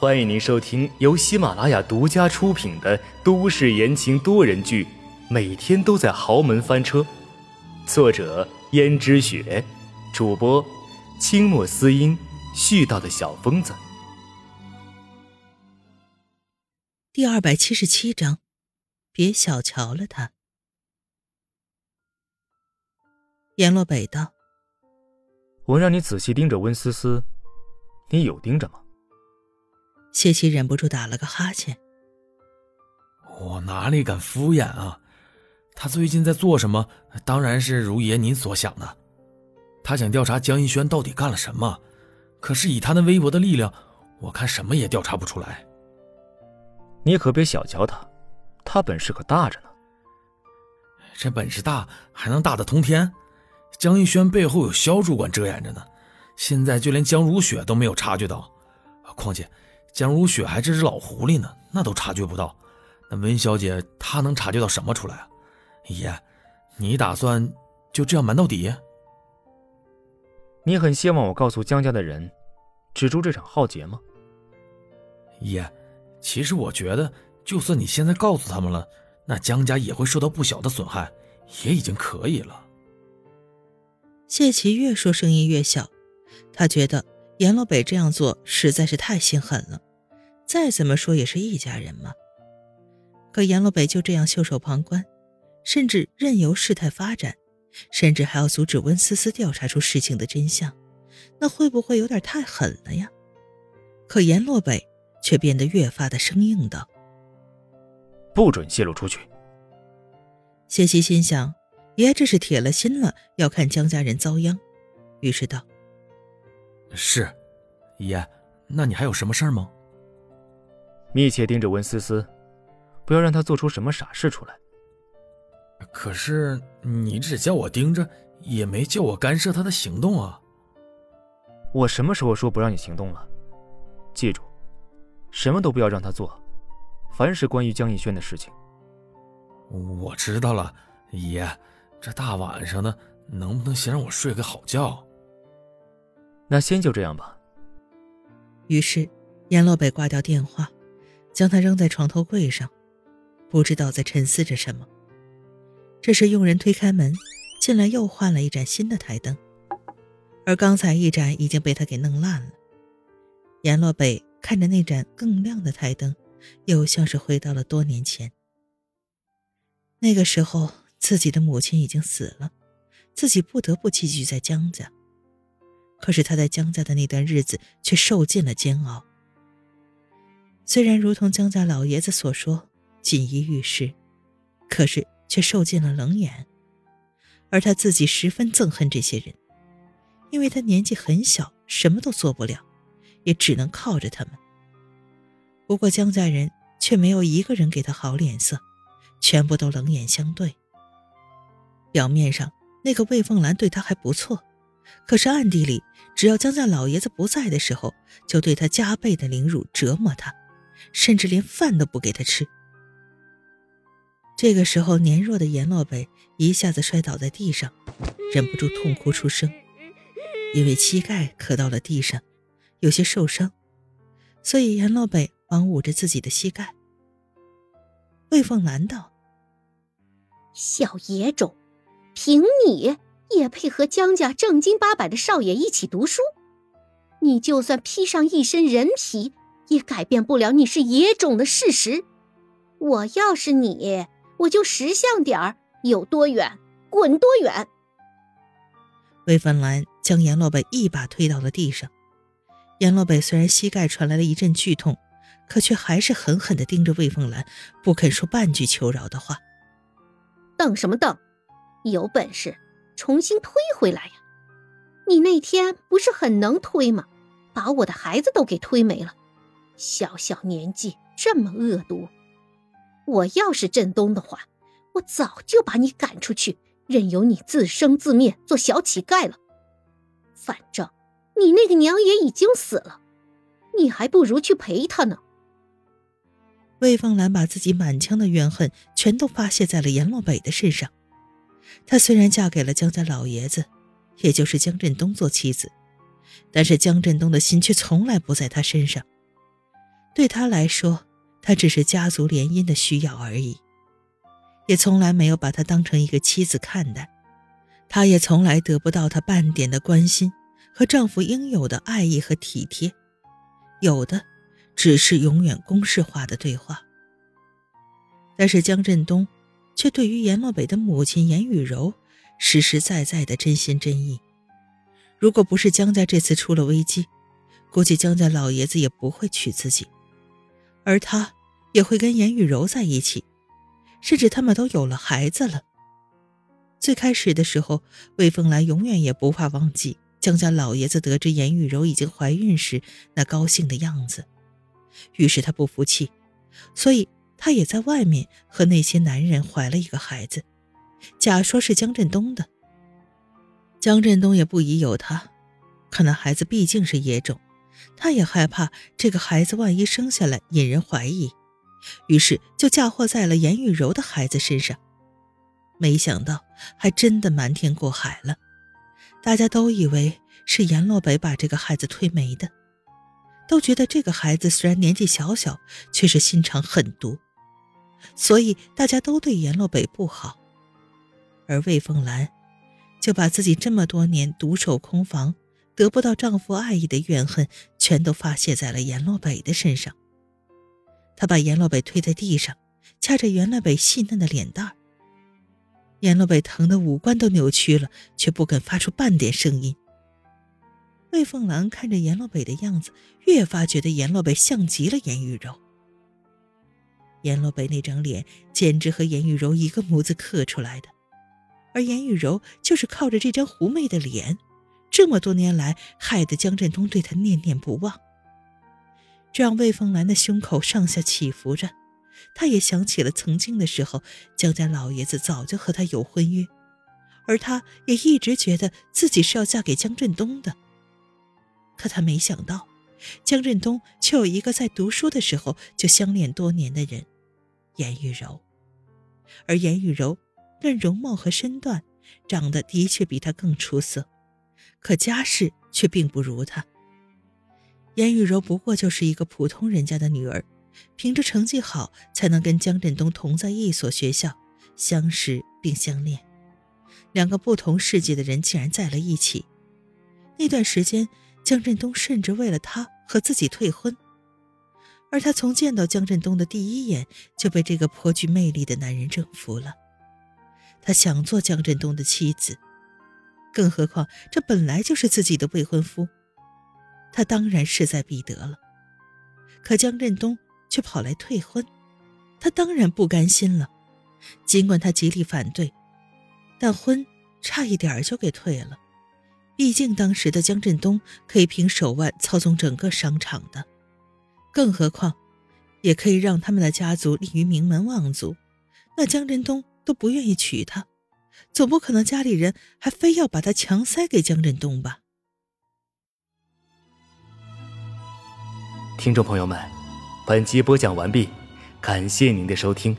欢迎您收听由喜马拉雅独家出品的都市言情多人剧《每天都在豪门翻车》，作者：胭脂雪，主播：清墨思音，絮叨的小疯子。第二百七十七章，别小瞧了他。阎洛北道：“我让你仔细盯着温思思，你有盯着吗？”谢奇忍不住打了个哈欠。我哪里敢敷衍啊？他最近在做什么？当然是如爷您所想的。他想调查江一轩到底干了什么，可是以他那微薄的力量，我看什么也调查不出来。你可别小瞧他，他本事可大着呢。这本事大，还能大得通天？江一轩背后有肖主管遮掩着呢，现在就连江如雪都没有察觉到。况且江如雪还是只老狐狸呢，那都察觉不到。那温小姐她能察觉到什么出来啊？爷，你打算就这样瞒到底？你很希望我告诉江家的人，止住这场浩劫吗？爷，其实我觉得，就算你现在告诉他们了，那江家也会受到不小的损害，也已经可以了。谢奇越说声音越小，他觉得阎洛北这样做实在是太心狠了。再怎么说也是一家人嘛。可阎洛北就这样袖手旁观，甚至任由事态发展，甚至还要阻止温思思调查出事情的真相，那会不会有点太狠了呀？可阎洛北却变得越发的生硬道：“不准泄露出去。”谢希心想。爷这是铁了心了，要看江家人遭殃，于是道：“是，爷，那你还有什么事儿吗？密切盯着温思思，不要让她做出什么傻事出来。可是你只叫我盯着，也没叫我干涉她的行动啊。我什么时候说不让你行动了？记住，什么都不要让她做，凡是关于江逸轩的事情。我知道了，爷。”这大晚上的，能不能先让我睡个好觉？那先就这样吧。于是，阎洛北挂掉电话，将它扔在床头柜上，不知道在沉思着什么。这时，佣人推开门进来，又换了一盏新的台灯，而刚才一盏已经被他给弄烂了。阎洛北看着那盏更亮的台灯，又像是回到了多年前。那个时候。自己的母亲已经死了，自己不得不寄居在江家。可是他在江家的那段日子却受尽了煎熬。虽然如同江家老爷子所说锦衣玉食，可是却受尽了冷眼。而他自己十分憎恨这些人，因为他年纪很小，什么都做不了，也只能靠着他们。不过江家人却没有一个人给他好脸色，全部都冷眼相对。表面上，那个魏凤兰对他还不错，可是暗地里，只要江家老爷子不在的时候，就对他加倍的凌辱折磨他，甚至连饭都不给他吃。这个时候，年弱的阎洛北一下子摔倒在地上，忍不住痛哭出声，因为膝盖磕到了地上，有些受伤，所以阎洛北忙捂着自己的膝盖。魏凤兰道：“小野种。”凭你也配和江家正经八百的少爷一起读书？你就算披上一身人皮，也改变不了你是野种的事实。我要是你，我就识相点儿，有多远滚多远。魏芬兰将阎洛北一把推到了地上。阎洛北虽然膝盖传来了一阵剧痛，可却还是狠狠地盯着魏凤兰，不肯说半句求饶的话。瞪什么瞪？有本事重新推回来呀！你那天不是很能推吗？把我的孩子都给推没了。小小年纪这么恶毒，我要是振东的话，我早就把你赶出去，任由你自生自灭，做小乞丐了。反正你那个娘也已经死了，你还不如去陪他呢。魏凤兰把自己满腔的怨恨全都发泄在了阎洛北的身上。她虽然嫁给了江家老爷子，也就是江振东做妻子，但是江振东的心却从来不在她身上。对他来说，他只是家族联姻的需要而已，也从来没有把他当成一个妻子看待。他也从来得不到他半点的关心和丈夫应有的爱意和体贴，有的只是永远公式化的对话。但是江振东却对于阎洛北的母亲严雨柔实实在在的真心真意。如果不是江家这次出了危机，估计江家老爷子也不会娶自己，而他也会跟严雨柔在一起，甚至他们都有了孩子了。最开始的时候，魏凤兰永远也不怕忘记江家老爷子得知严雨柔已经怀孕时那高兴的样子。于是他不服气，所以他也在外面和那些男人怀了一个孩子，假说是江振东的。江振东也不疑有他，可那孩子毕竟是野种，他也害怕这个孩子万一生下来引人怀疑，于是就嫁祸在了严玉柔的孩子身上。没想到，还真的瞒天过海了。大家都以为是阎洛北把这个孩子推没的，都觉得这个孩子虽然年纪小小，却是心肠狠毒，所以大家都对阎洛北不好。而魏凤兰，就把自己这么多年独守空房，得不到丈夫爱意的怨恨，全都发泄在了阎洛北的身上。她把阎洛北推在地上，掐着阎洛北细嫩的脸蛋儿。阎洛北疼得五官都扭曲了，却不肯发出半点声音。魏凤兰看着阎洛北的样子，越发觉得阎洛北像极了颜玉柔。阎洛北那张脸简直和颜雨柔一个模子刻出来的，而颜雨柔就是靠着这张狐媚的脸，这么多年来害得江振东对她念念不忘。这让魏凤兰的胸口上下起伏着。她也想起了曾经的时候，江家老爷子早就和她有婚约，而她也一直觉得自己是要嫁给江振东的。可他没想到，江振东却有一个在读书的时候就相恋多年的人，严玉柔。而严玉柔论容貌和身段，长得的确比他更出色，可家世却并不如他。严玉柔不过就是一个普通人家的女儿。凭着成绩好，才能跟江振东同在一所学校，相识并相恋。两个不同世界的人竟然在了一起。那段时间，江振东甚至为了她和自己退婚。而他从见到江振东的第一眼，就被这个颇具魅力的男人征服了。他想做江振东的妻子，更何况这本来就是自己的未婚夫，他当然势在必得了。可江振东。却跑来退婚，他当然不甘心了。尽管他极力反对，但婚差一点就给退了。毕竟当时的江振东可以凭手腕操纵整个商场的，更何况也可以让他们的家族立于名门望族。那江振东都不愿意娶她，总不可能家里人还非要把她强塞给江振东吧？听众朋友们。本集播讲完毕，感谢您的收听。